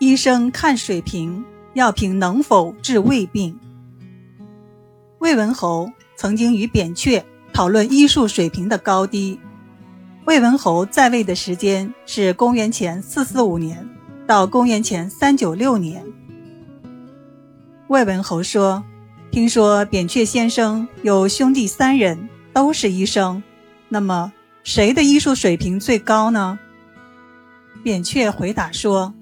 医生看水平要凭能否治胃病。魏文侯曾经与扁鹊讨论医术水平的高低。魏文侯在位的时间是公元前四四五年到公元前三九六年。魏文侯说：“听说扁鹊先生有兄弟三人，都是医生，那么谁的医术水平最高呢？”扁鹊回答说。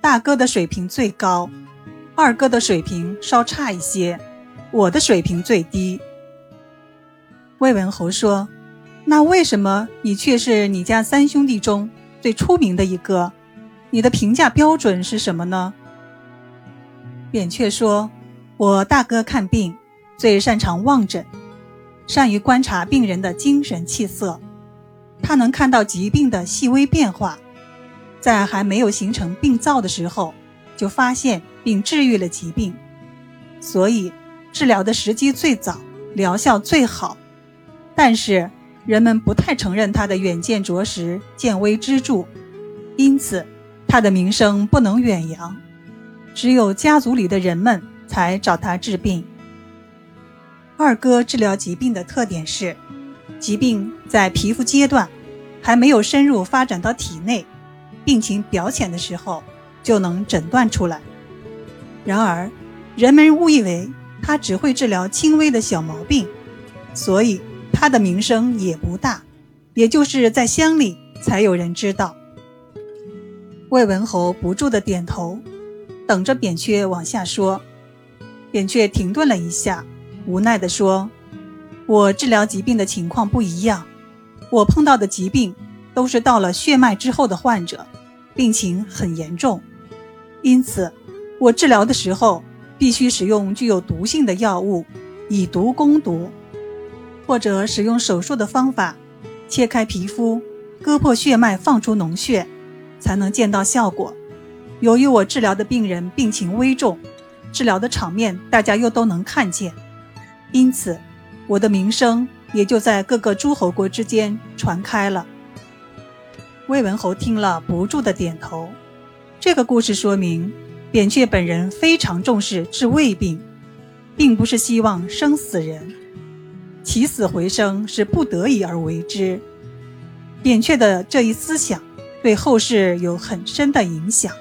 大哥的水平最高，二哥的水平稍差一些，我的水平最低。魏文侯说：“那为什么你却是你家三兄弟中最出名的一个？你的评价标准是什么呢？”扁鹊说：“我大哥看病最擅长望诊，善于观察病人的精神气色，他能看到疾病的细微变化。”在还没有形成病灶的时候，就发现并治愈了疾病，所以治疗的时机最早，疗效最好。但是人们不太承认他的远见卓识、见微知著，因此他的名声不能远扬。只有家族里的人们才找他治病。二哥治疗疾病的特点是，疾病在皮肤阶段还没有深入发展到体内。病情表浅的时候就能诊断出来。然而，人们误以为他只会治疗轻微的小毛病，所以他的名声也不大，也就是在乡里才有人知道。魏文侯不住的点头，等着扁鹊往下说。扁鹊停顿了一下，无奈地说：“我治疗疾病的情况不一样，我碰到的疾病。”都是到了血脉之后的患者，病情很严重，因此我治疗的时候必须使用具有毒性的药物，以毒攻毒，或者使用手术的方法切开皮肤，割破血脉放出脓血，才能见到效果。由于我治疗的病人病情危重，治疗的场面大家又都能看见，因此我的名声也就在各个诸侯国之间传开了。魏文侯听了，不住的点头。这个故事说明，扁鹊本人非常重视治胃病，并不是希望生死人，起死回生是不得已而为之。扁鹊的这一思想，对后世有很深的影响。